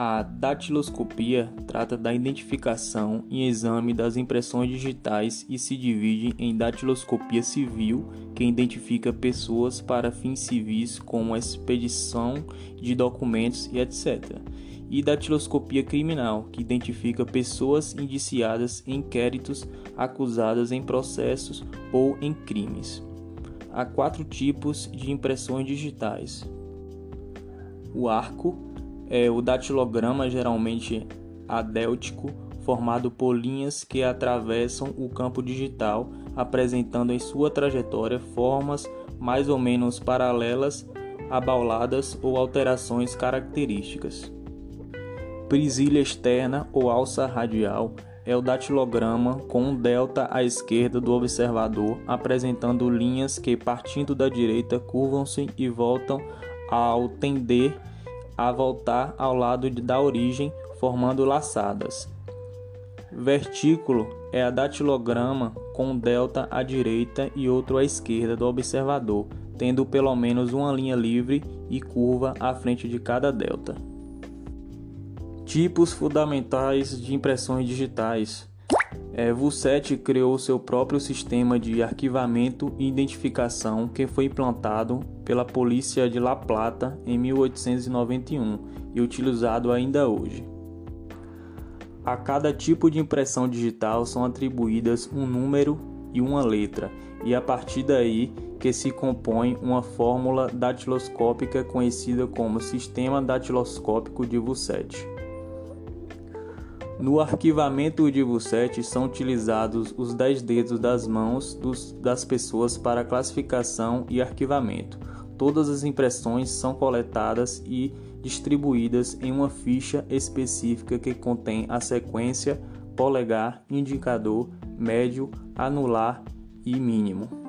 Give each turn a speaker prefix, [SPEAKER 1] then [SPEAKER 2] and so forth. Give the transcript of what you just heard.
[SPEAKER 1] A datiloscopia trata da identificação e exame das impressões digitais e se divide em datiloscopia civil, que identifica pessoas para fins civis como expedição de documentos e etc., e datiloscopia criminal, que identifica pessoas indiciadas em inquéritos, acusadas em processos ou em crimes. Há quatro tipos de impressões digitais: o arco é o datilograma, geralmente adéltico, formado por linhas que atravessam o campo digital, apresentando em sua trajetória formas mais ou menos paralelas, abauladas ou alterações características. Prisilha externa ou alça radial é o datilograma com um delta à esquerda do observador, apresentando linhas que, partindo da direita, curvam-se e voltam ao tender a voltar ao lado da origem, formando laçadas. Vertículo é a datilograma com um delta à direita e outro à esquerda do observador, tendo pelo menos uma linha livre e curva à frente de cada delta. Tipos fundamentais de impressões digitais. É, criou seu próprio sistema de arquivamento e identificação que foi implantado pela Polícia de La Plata em 1891 e utilizado ainda hoje. A cada tipo de impressão digital são atribuídas um número e uma letra, e a partir daí que se compõe uma fórmula datiloscópica conhecida como Sistema Datiloscópico de Vuset. No arquivamento de Vuset são utilizados os 10 dedos das mãos dos, das pessoas para classificação e arquivamento. Todas as impressões são coletadas e distribuídas em uma ficha específica que contém a sequência polegar, indicador, médio, anular e mínimo.